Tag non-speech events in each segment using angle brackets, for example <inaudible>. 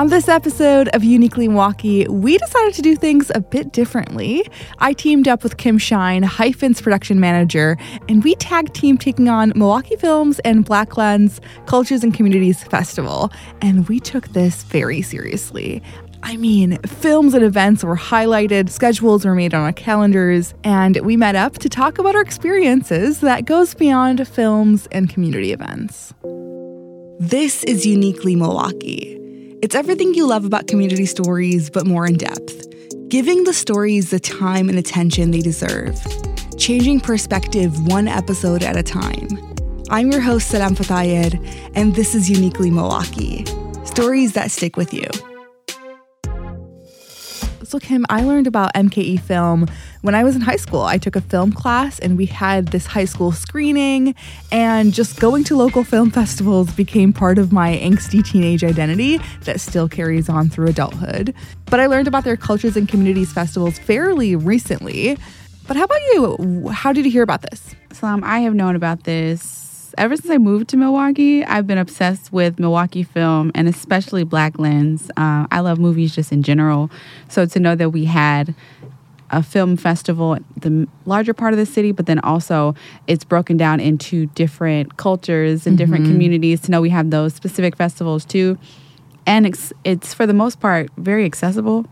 On this episode of Uniquely Milwaukee, we decided to do things a bit differently. I teamed up with Kim Shine, HYFIN's production manager, and we tag team taking on Milwaukee Films and Black Lens Cultures and Communities Festival. And we took this very seriously. I mean, films and events were highlighted, schedules were made on our calendars, and we met up to talk about our experiences that goes beyond films and community events. This is Uniquely Milwaukee. It's everything you love about community stories, but more in depth. Giving the stories the time and attention they deserve. Changing perspective one episode at a time. I'm your host, Salam Fatayer, and this is Uniquely Milwaukee. Stories that stick with you. So, Kim, I learned about MKE film when I was in high school. I took a film class and we had this high school screening, and just going to local film festivals became part of my angsty teenage identity that still carries on through adulthood. But I learned about their cultures and communities festivals fairly recently. But how about you? How did you hear about this? Salam, um, I have known about this ever since I moved to Milwaukee, I've been obsessed with Milwaukee film and especially Black Lens. Uh, I love movies just in general. So to know that we had a film festival, the larger part of the city, but then also it's broken down into different cultures and different mm-hmm. communities. To know we have those specific festivals too, and it's, it's for the most part very accessible.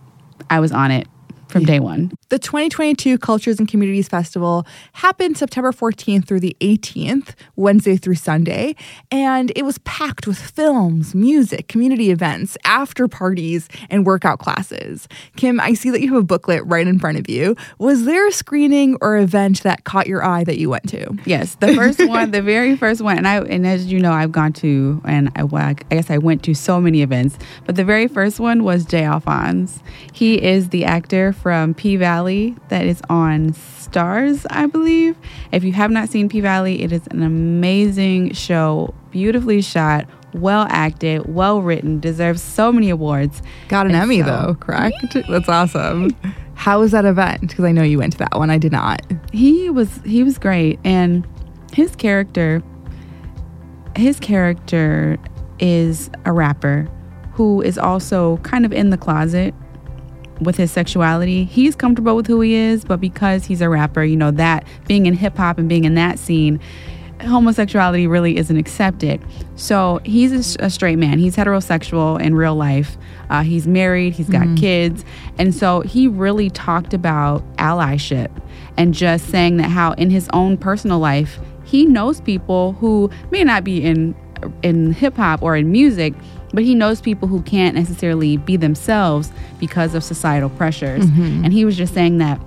I was on it from day one. The 2022 Cultures and Communities Festival happened September 14th through the 18th, Wednesday through Sunday, and it was packed with films, music, community events, after parties, and workout classes. Kim, I see that you have a booklet right in front of you. Was there a screening or event that caught your eye that you went to? Yes, the first one, the very first one, and I and as you know, I've gone to and I, I guess I went to so many events, but the very first one was Jay Alphonse. He is the actor from P Valley that is on Starz, I believe. If you have not seen P Valley, it is an amazing show, beautifully shot, well acted, well written, deserves so many awards. Got an and Emmy so, though, correct? That's awesome. How was that event? Because I know you went to that one. I did not. He was he was great, and his character, his character is a rapper who is also kind of in the closet with his sexuality. He's comfortable with who he is, but because he's a rapper, you know, that being in hip hop and being in that scene, homosexuality really isn't accepted. So he's a, a straight man. He's heterosexual in real life. Uh, he's married, he's got mm-hmm. kids. And so he really talked about allyship and just saying that how in his own personal life, he knows people who may not be in in hip hop or in music, but he knows people who can't necessarily be themselves because of societal pressures. Mm-hmm. And he was just saying that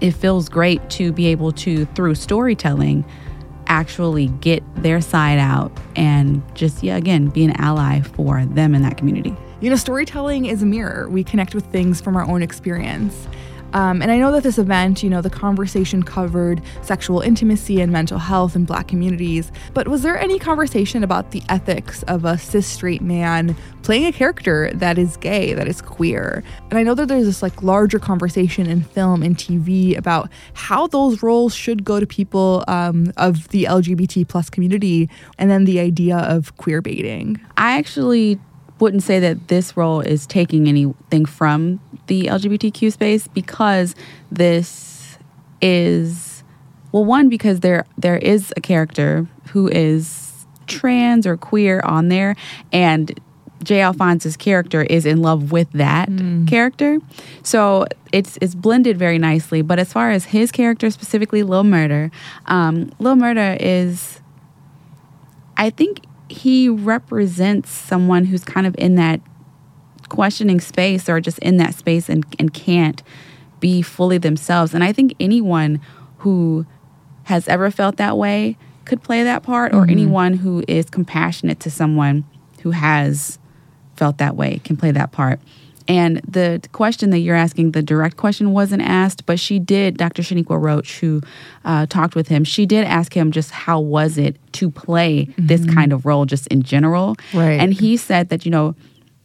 it feels great to be able to, through storytelling, actually get their side out and just, yeah, again, be an ally for them in that community. You know, storytelling is a mirror. We connect with things from our own experience. Um, and I know that this event, you know, the conversation covered sexual intimacy and mental health in black communities, but was there any conversation about the ethics of a cis straight man playing a character that is gay, that is queer? And I know that there's this like larger conversation in film and TV about how those roles should go to people um, of the LGBT plus community and then the idea of queer baiting. I actually wouldn't say that this role is taking anything from the LGBTQ space because this is well one because there there is a character who is trans or queer on there and Jay Alphonse's character is in love with that mm. character. So it's it's blended very nicely. But as far as his character specifically, Lil Murder, um, Lil Murder is I think he represents someone who's kind of in that questioning space or just in that space and, and can't be fully themselves. And I think anyone who has ever felt that way could play that part, or mm-hmm. anyone who is compassionate to someone who has felt that way can play that part. And the question that you're asking, the direct question wasn't asked, but she did, Dr. Shaniqua Roach, who uh, talked with him, she did ask him just how was it to play mm-hmm. this kind of role just in general. Right. And he said that, you know,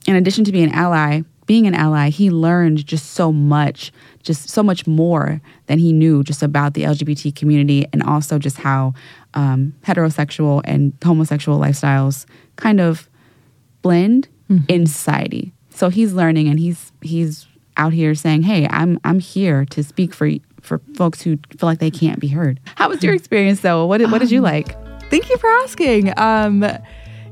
in addition to being an ally, being an ally, he learned just so much, just so much more than he knew just about the LGBT community and also just how um, heterosexual and homosexual lifestyles kind of blend mm-hmm. in society. So he's learning and he's he's out here saying, "Hey, I'm I'm here to speak for for folks who feel like they can't be heard." How was your experience though? What did, what did you Um, like? Thank you for asking. Um,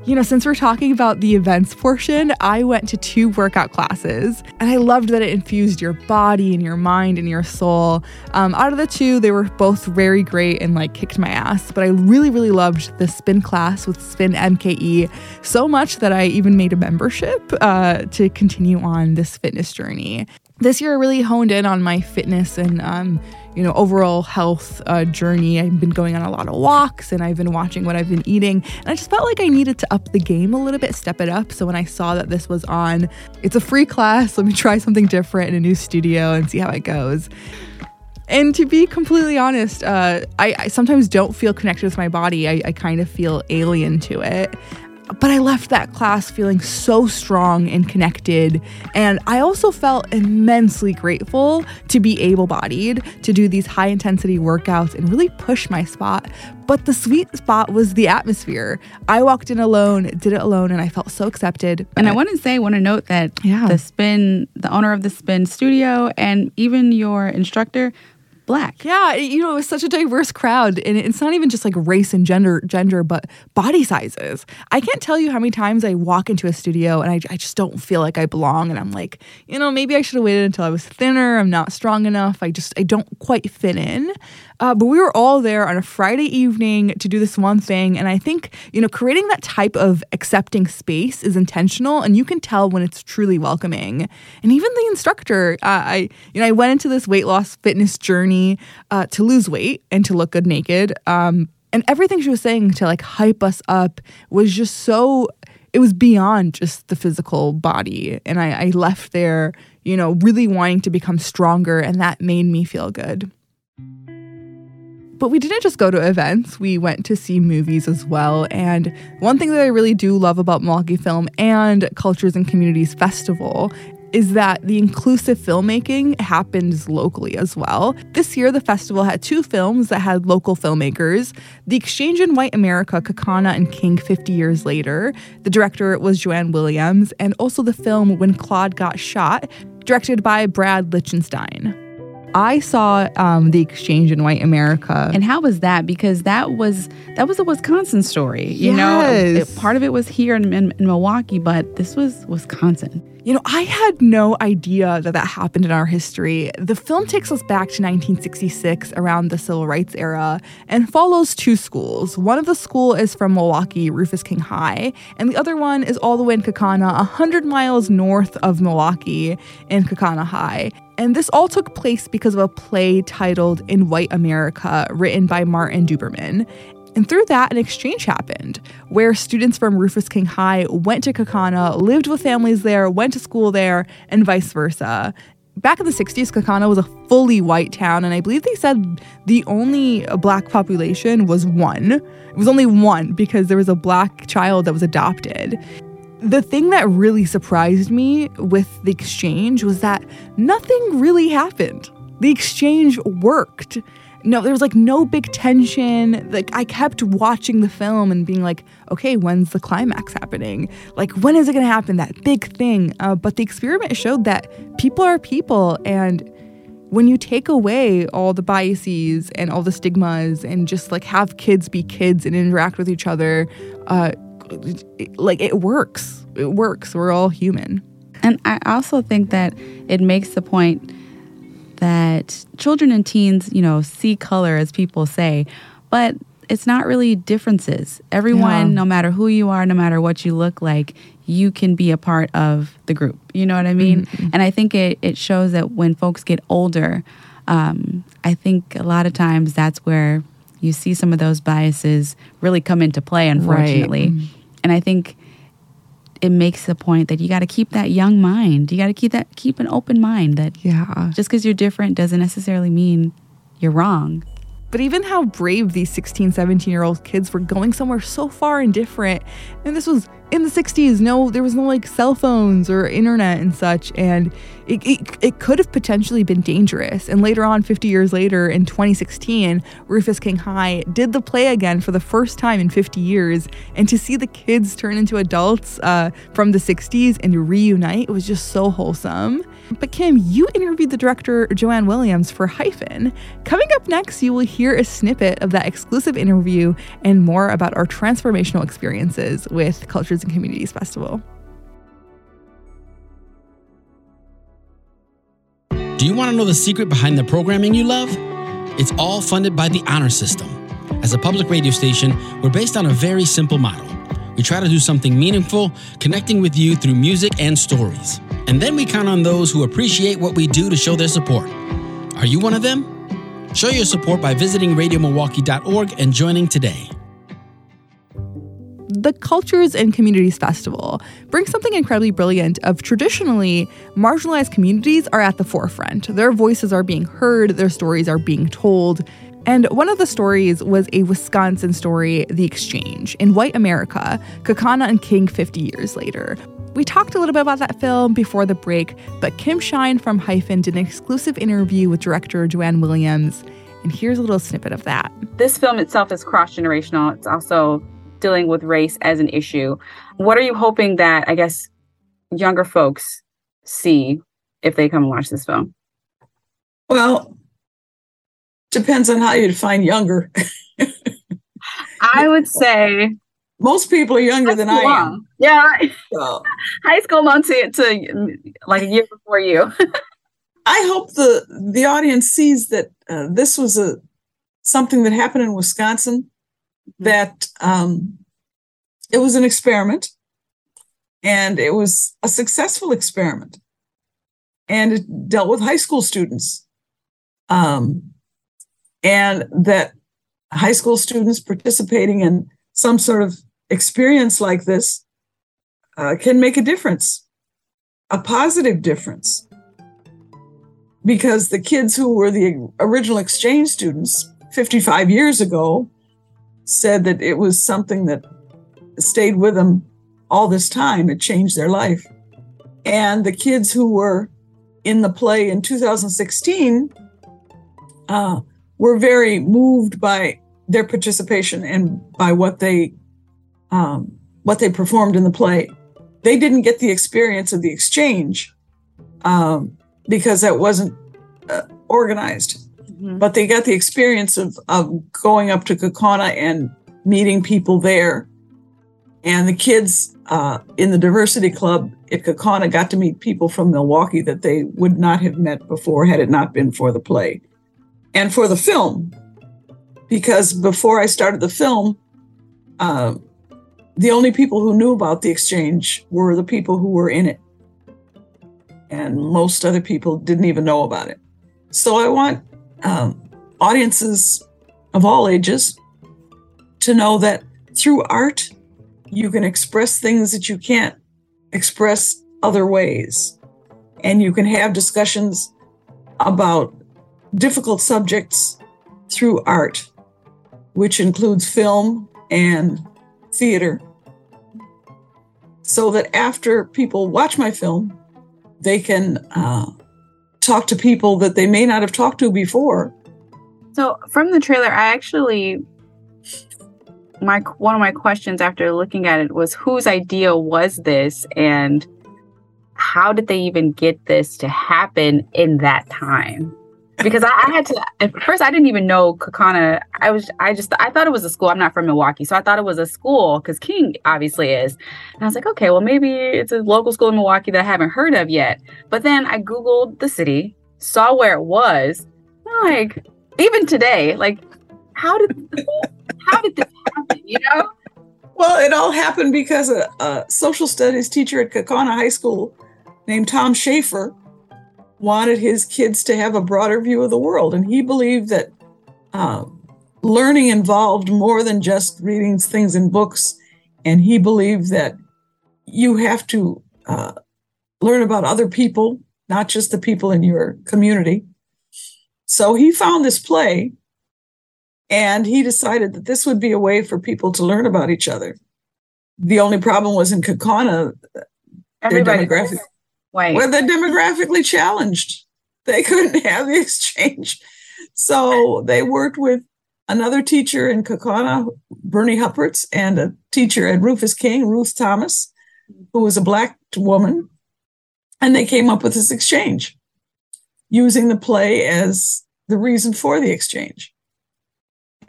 you know, since we're talking about the events portion, I went to two workout classes and I loved that it infused your body and your mind and your soul. Um, out of the two, they were both very great and like kicked my ass, but I really, really loved the spin class with Spin MKE so much that I even made a membership uh, to continue on this fitness journey. This year, I really honed in on my fitness and um, you know, overall health uh, journey. I've been going on a lot of walks and I've been watching what I've been eating. And I just felt like I needed to up the game a little bit, step it up. So when I saw that this was on, it's a free class. Let me try something different in a new studio and see how it goes. And to be completely honest, uh, I, I sometimes don't feel connected with my body. I, I kind of feel alien to it. But I left that class feeling so strong and connected. And I also felt immensely grateful to be able bodied, to do these high intensity workouts and really push my spot. But the sweet spot was the atmosphere. I walked in alone, did it alone, and I felt so accepted. And I want to say, want to note that Yeah. the spin, the owner of the spin studio, and even your instructor, black. Yeah, you know, it was such a diverse crowd, and it's not even just like race and gender, gender, but body sizes. I can't tell you how many times I walk into a studio and I, I just don't feel like I belong, and I'm like, you know, maybe I should have waited until I was thinner. I'm not strong enough. I just I don't quite fit in. Uh, but we were all there on a Friday evening to do this one thing, and I think you know, creating that type of accepting space is intentional, and you can tell when it's truly welcoming. And even the instructor, uh, I you know, I went into this weight loss fitness journey uh, to lose weight and to look good naked. Um, and everything she was saying to like hype us up was just so. It was beyond just the physical body, and I, I left there, you know, really wanting to become stronger, and that made me feel good. But we didn't just go to events, we went to see movies as well. And one thing that I really do love about Milwaukee Film and Cultures and Communities Festival is that the inclusive filmmaking happens locally as well. This year, the festival had two films that had local filmmakers The Exchange in White America, Kaukauna and King 50 Years Later. The director was Joanne Williams, and also the film When Claude Got Shot, directed by Brad Lichtenstein. I saw um, the exchange in White America. And how was that? Because that was that was a Wisconsin story. You know, It- part of it was here in, in, in Milwaukee, but this was Wisconsin. You know, I had no idea that that happened in our history. The film takes us back to 1966 around the civil rights era and follows two schools. One of the school is from Milwaukee, Rufus King High, and the other one is all the way in Kaukauna, 100 miles north of Milwaukee in Kaukauna High. And this all took place because of a play titled In White America, written by Martin Duberman. And through that, an exchange happened where students from Rufus King High went to Kaukauna, lived with families there, went to school there, and vice versa. Back in the 60s, Kaukauna was a fully white town, and I believe they said the only black population was one. It was only one because there was a black child that was adopted. The thing that really surprised me with the exchange was that nothing really happened. The exchange worked. No, there was like no big tension. Like I kept watching the film and being like, okay, when's the climax happening? Like when is it going to happen? That big thing. Uh, but the experiment showed that people are people, and when you take away all the biases and all the stigmas and just like have kids be kids and interact with each other, uh, like it works. It works. We're all human. And I also think that it makes the point that children and teens, you know, see color as people say, but it's not really differences. Everyone, Yeah. no matter who you are, no matter what you look like, you can be a part of the group. You know what I mean? And I think it, it shows that when folks get older, um, I think a lot of times that's where you see some of those biases really come into play, unfortunately. And I think it makes the point that you got to keep that young mind. You got to keep that keep an open mind that Yeah. just because you're different doesn't necessarily mean you're wrong. But even how brave these 16, 17 year old kids were going somewhere so far and different. And this was in the 60s. No, there was no like cell phones or internet and such. And it, it, it could have potentially been dangerous. And later on, 50 years later, in 2016, Rufus King High did the play again for the first time in 50 years. And to see the kids turn into adults uh, from the 60s and reunite, it was just so wholesome. But Kim, you interviewed the director Joanne Williams for HYFIN. Coming up next, you will hear a snippet of that exclusive interview and more about our transformational experiences with Cultures and Communities Festival. Do you want to know the secret behind the programming you love? It's all funded by the Honor System. As a public radio station, we're based on a very simple model. We try to do something meaningful, connecting with you through music and stories. And then we count on those who appreciate what we do to show their support. Are you one of them? Show your support by visiting radiomilwaukee.org and joining today. The Cultures and Communities Festival brings something incredibly brilliant of traditionally marginalized communities are at the forefront. Their voices are being heard, their stories are being told. And one of the stories was a Wisconsin story, The Exchange, in white America, Kaukauna and King 50 years later. We talked a little bit about that film before the break, but Kim Shine from HYFIN did an exclusive interview with director Joanne Williams. And here's a little snippet of that. This film itself is cross generational. It's also dealing with race as an issue. What are you hoping that, I guess, younger folks see if they come and watch this film? Well, depends on how you define younger. <laughs> I would say most people are younger than I am. Yeah, so. <laughs> high school mom to, to like a year before you. I hope the the audience sees that uh, this was a something that happened in Wisconsin. Mm-hmm. That um, it was an experiment, and it was a successful experiment, and it dealt with high school students. Um, and that high school students participating in some sort of experience like this uh, can make a difference, a positive difference. Because the kids who were the original exchange students 55 years ago said that it was something that stayed with them all this time. It changed their life. And the kids who were in the play in 2016 uh, were very moved by their participation and by what they um, what they performed in the play. They didn't get the experience of the exchange um, because that wasn't uh, organized, mm-hmm. but they got the experience of, of going up to Kaukauna and meeting people there. And the kids uh, in the diversity club at Kaukauna got to meet people from Milwaukee that they would not have met before had it not been for the play and for the film. Because before I started the film, uh, the only people who knew about the exchange were the people who were in it. And most other people didn't even know about it. So I want um, audiences of all ages to know that through art, you can express things that you can't express other ways. And you can have discussions about difficult subjects through art, which includes film and theater so that after people watch my film, they can uh, talk to people that they may not have talked to before. So, from the trailer, I actually my one of my questions after looking at it was whose idea was this and how did they even get this to happen in that time? Because I, I, had to at first I didn't even know Kaukauna. I was I just I thought it was a school. I'm not from Milwaukee, so I thought it was a school because King obviously is. And I was like, okay, well maybe it's a local school in Milwaukee that I haven't heard of yet. But then I googled the city, saw where it was. Like even today, like how did how did this happen? You know. Well, it all happened because a, a social studies teacher at Kaukauna High School named Tom Schaefer wanted his kids to have a broader view of the world. And he believed that uh, learning involved more than just reading things in books. And he believed that you have to uh, learn about other people, not just the people in your community. So he found this play And he decided that this would be a way for people to learn about each other. The only problem was in Kaukauna, they're demographic, white. well, they're demographically challenged. They couldn't have the exchange. So they worked with another teacher in Kaukauna, Bernie Huppertz, and a teacher at Rufus King, Ruth Thomas, who was a black woman. And they came up with this exchange using the play as the reason for the exchange.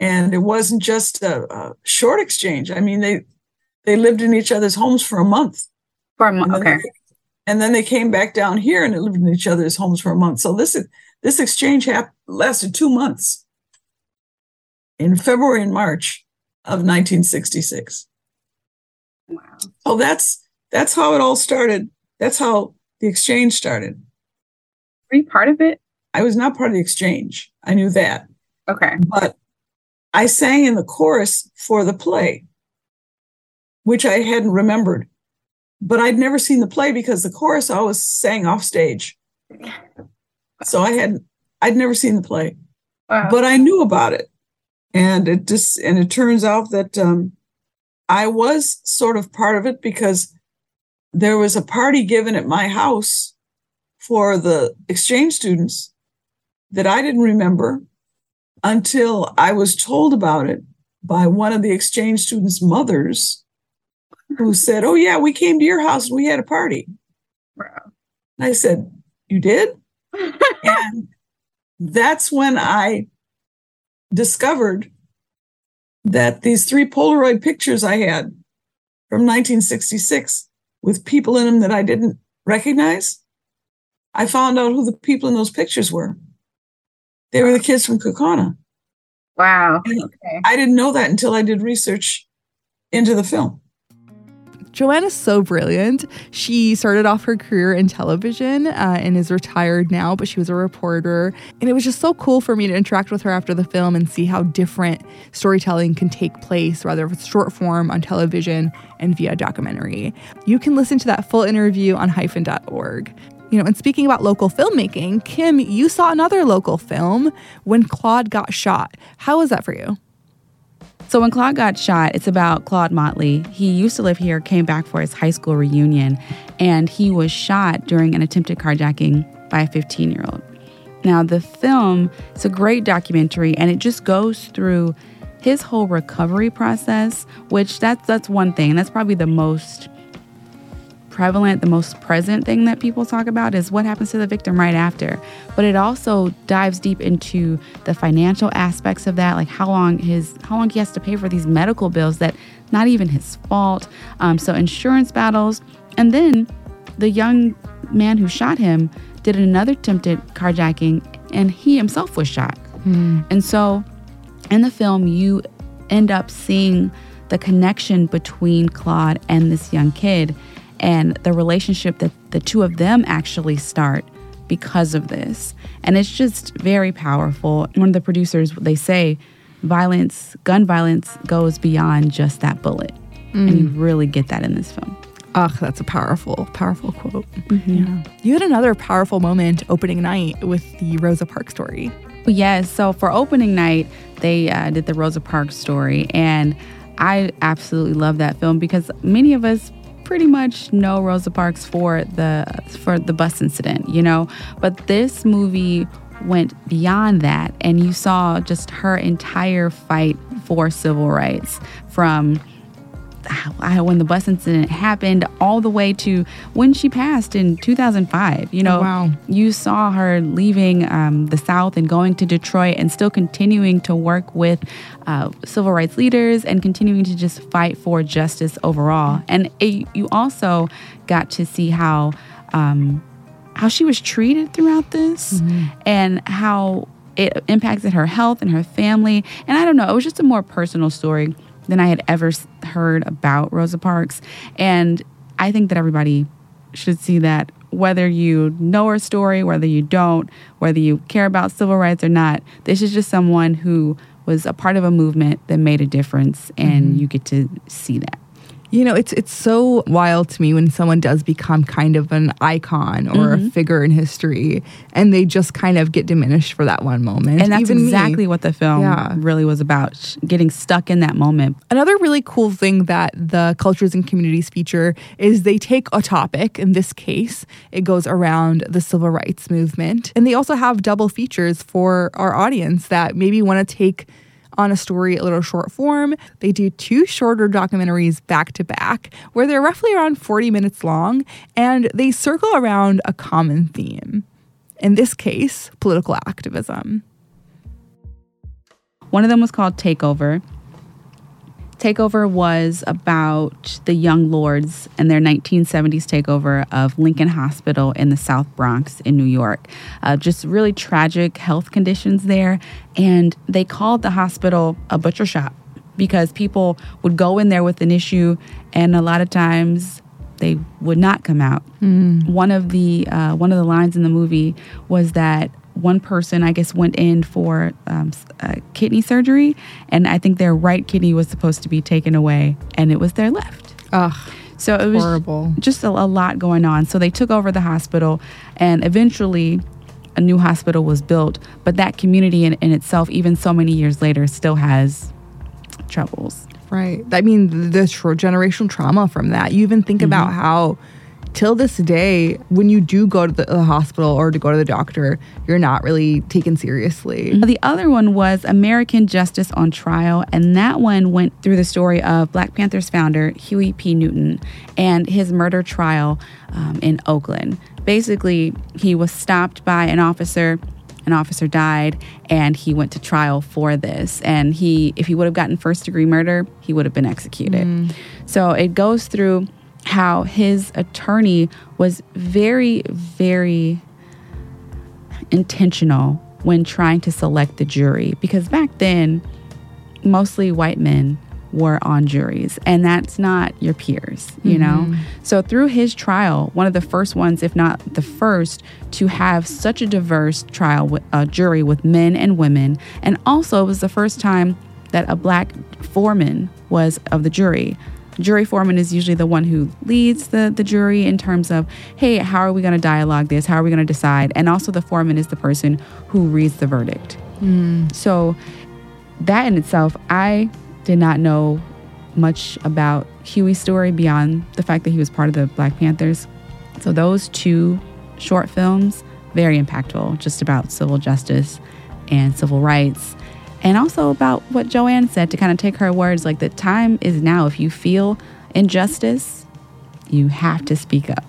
And it wasn't just a, a short exchange. I mean, they they lived in each other's homes for a month. For a month, okay. they, and then they came back down here and lived in each other's homes for a month. So this this exchange hap- lasted two months in February and March of 1966. Wow. Oh, that's that's how it all started. That's how the exchange started. Were you part of it? I was not part of the exchange. I knew that, Okay. but I sang in the chorus for the play, which I hadn't remembered. But I'd never seen the play because the chorus always sang off stage. So I hadn't I'd never seen the play. Wow. but I knew about it. And it just and it turns out that um, I was sort of part of it because there was a party given at my house for the exchange students that I didn't remember until I was told about it by one of the exchange students' mothers who said, Oh, yeah, we came to your house and we had a party. Wow. And I said, You did? <laughs> and that's when I discovered that these three Polaroid pictures I had from 1966 with people in them that I didn't recognize, I found out who the people in those pictures were. They were the kids from Kaukauna. wow. Okay. I didn't know that until I did research into the film. Joanna's so brilliant. She started off her career in television uh, and is retired now, but she was a reporter. And it was just so cool for me to interact with her after the film and see how different storytelling can take place, whether it's short form on television and via documentary. You can listen to that full interview on hyfin.org. You know, and speaking about local filmmaking, Kim, you saw another local film when Claude got shot. How was that for you? So when Claude got shot, it's about Claude Motley. He used to live here, came back for his high school reunion, and he was shot during an attempted carjacking by a 15 year old. Now, the film is a great documentary, and it just goes through his whole recovery process, which that's that's one thing. That's probably the most prevalent, the most present thing that people talk about is what happens to the victim right after. But it also dives deep into the financial aspects of that, like how long his how long he has to pay for these medical bills that not even his fault. Um, so insurance battles, and then the young man who shot him did another attempted carjacking, and he himself was shot. And so in the film, you end up seeing the connection between Claude and this young kid and the relationship that the two of them actually start because of this. And it's just very powerful. One of the producers, they say, violence, gun violence goes beyond just that bullet. And you really get that in this film. Ugh, that's a powerful, powerful quote. Yeah. You had another powerful moment opening night with the Rosa Parks story. Yes. So for opening night, they uh, did the Rosa Parks story, and I absolutely love that film because many of us pretty much know Rosa Parks for the for the bus incident, you know. But this movie went beyond that, and you saw just her entire fight for civil rights from when the bus incident happened all the way to when she passed in 2005 you know Oh, wow. you saw her leaving um, the South and going to Detroit and still continuing to work with uh, civil rights leaders and continuing to just fight for justice overall. And it, you also got to see how um, how she was treated throughout this and how it impacted her health and her family. And I don't know, it was just a more personal story than I had ever heard about Rosa Parks. And I think that everybody should see that whether you know her story, whether you don't, whether you care about civil rights or not. This is just someone who was a part of a movement that made a difference, and mm-hmm. you get to see that. You know, it's it's so wild to me when someone does become kind of an icon or Mm-hmm. a figure in history and they just kind of get diminished for that one moment. And that's Even me. exactly what the film Yeah. really was about, getting stuck in that moment. Another really cool thing that the cultures and communities feature is they take a topic. In this case, it goes around the civil rights movement. And they also have double features for our audience that maybe want to take on a story a little short form. They do two shorter documentaries back to back where they're roughly around 40 minutes long and they circle around a common theme. In this case, political activism. One of them was called Takeover. Takeover was about the Young Lords and their 1970s takeover of Lincoln Hospital in the South Bronx in New York. Uh, just really tragic health conditions there. And they called the hospital a butcher shop because people would go in there with an issue, and a lot of times they would not come out. One of the uh, one of the lines in the movie was that one person, I guess, went in for um, uh, kidney surgery, and I think their right kidney was supposed to be taken away, and it was their left. Ugh, So it was horrible. just a, a lot going on. So they took over the hospital, and eventually, a new hospital was built. But that community in, in itself, even so many years later, still has troubles. Right. I mean, the generational trauma from that. You even think about how, till this day, when you do go to the, hospital or to go to the doctor, you're not really taken seriously. The other one was American Justice on Trial, and that one went through the story of Black Panther's founder, Huey P. Newton, and his murder trial um, in Oakland. Basically, he was stopped by an officer. An officer died, and he went to trial for this. And he, if he would have gotten first degree murder, he would have been executed. So it goes through how his attorney was very, very intentional when trying to select the jury. Because back then mostly white men were on juries and that's not your peers you mm-hmm. know? So through his trial one of the first ones if not the first to have such a diverse trial with a jury with men and women. And also it was the first time that a black foreman was of the jury jury foreman is usually the one who leads the, the jury in terms of hey how are we going to dialogue this? How are we going to decide? And also the foreman is the person who reads the verdict. Hmm. So that in itself i did not know much about huey's story beyond the fact that he was part of the black panthers. So those two short films very impactful just about civil justice and civil rights and also about what Joanne said to kind of take her words like the time is now. If you feel injustice, you have to speak up.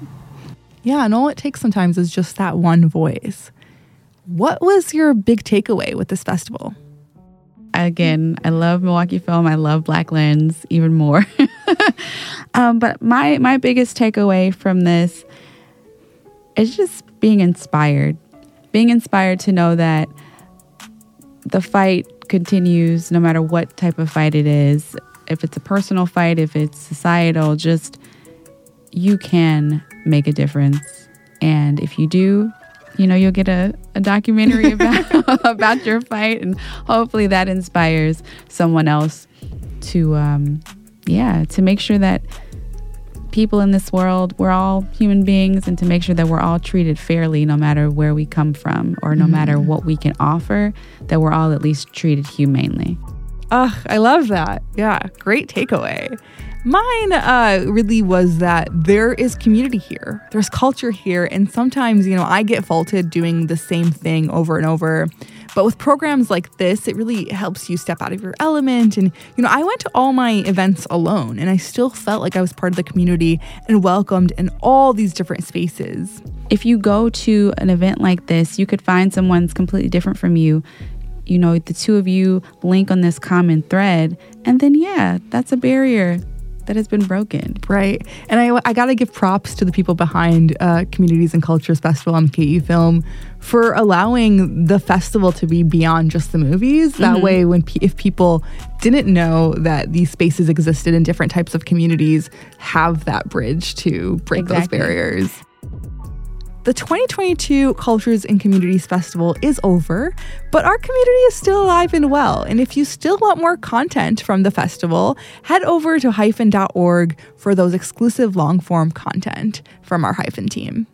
Yeah, and all it takes sometimes is just that one voice. What was your big takeaway with this festival? Again, I love Milwaukee film. I love Black Lens even more. <laughs> um, but my my biggest takeaway from this is just being inspired. Being inspired to know that the fight continues no matter what type of fight it is. If it's a personal fight, if it's societal, just you can make a difference. And if you do, you know, you'll get a, a documentary <laughs> about about your fight and hopefully that inspires someone else to um yeah, to make sure that people in this world, we're all human beings and to make sure that we're all treated fairly no matter where we come from or no matter what we can offer, that we're all at least treated humanely. Ugh, I love that. Yeah, great takeaway. Mine uh, really was that there is community here, there's culture here, and sometimes, you know, I get faulted doing the same thing over and over. But with programs like this, it really helps you step out of your element. And, you know, I went to all my events alone, and I still felt like I was part of the community and welcomed in all these different spaces. if you go to an event like this, you could find someone's completely different from you. You know, the two of you link on this common thread, and then, yeah, that's a barrier that has been broken. Right. And I, I got to give props to the people behind uh, Communities and Cultures Festival on KU Film for allowing the festival to be beyond just the movies. That way, when pe- if people didn't know that these spaces existed in different types of communities, have that bridge to break Exactly. those barriers. The 2022 Cultures and Communities Festival is over, but our community is still alive and well. And if you still want more content from the festival, head over to hyfin.org for those exclusive long form content from our hyphen team.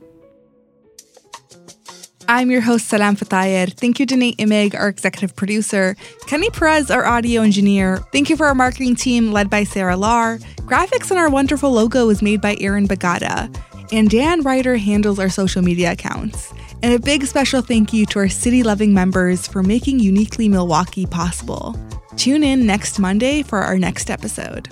I'm your host, Salam Fatayer. Thank you to Nate Imig, our executive producer, Kenny Perez, our audio engineer. Thank you for our marketing team led by Sarah Lar. Graphics and our wonderful logo was made by Aaron Bagata. And Dan Ryder handles our social media accounts. And a big special thank you to our city loving members for making Uniquely Milwaukee possible. Tune in next Monday for our next episode.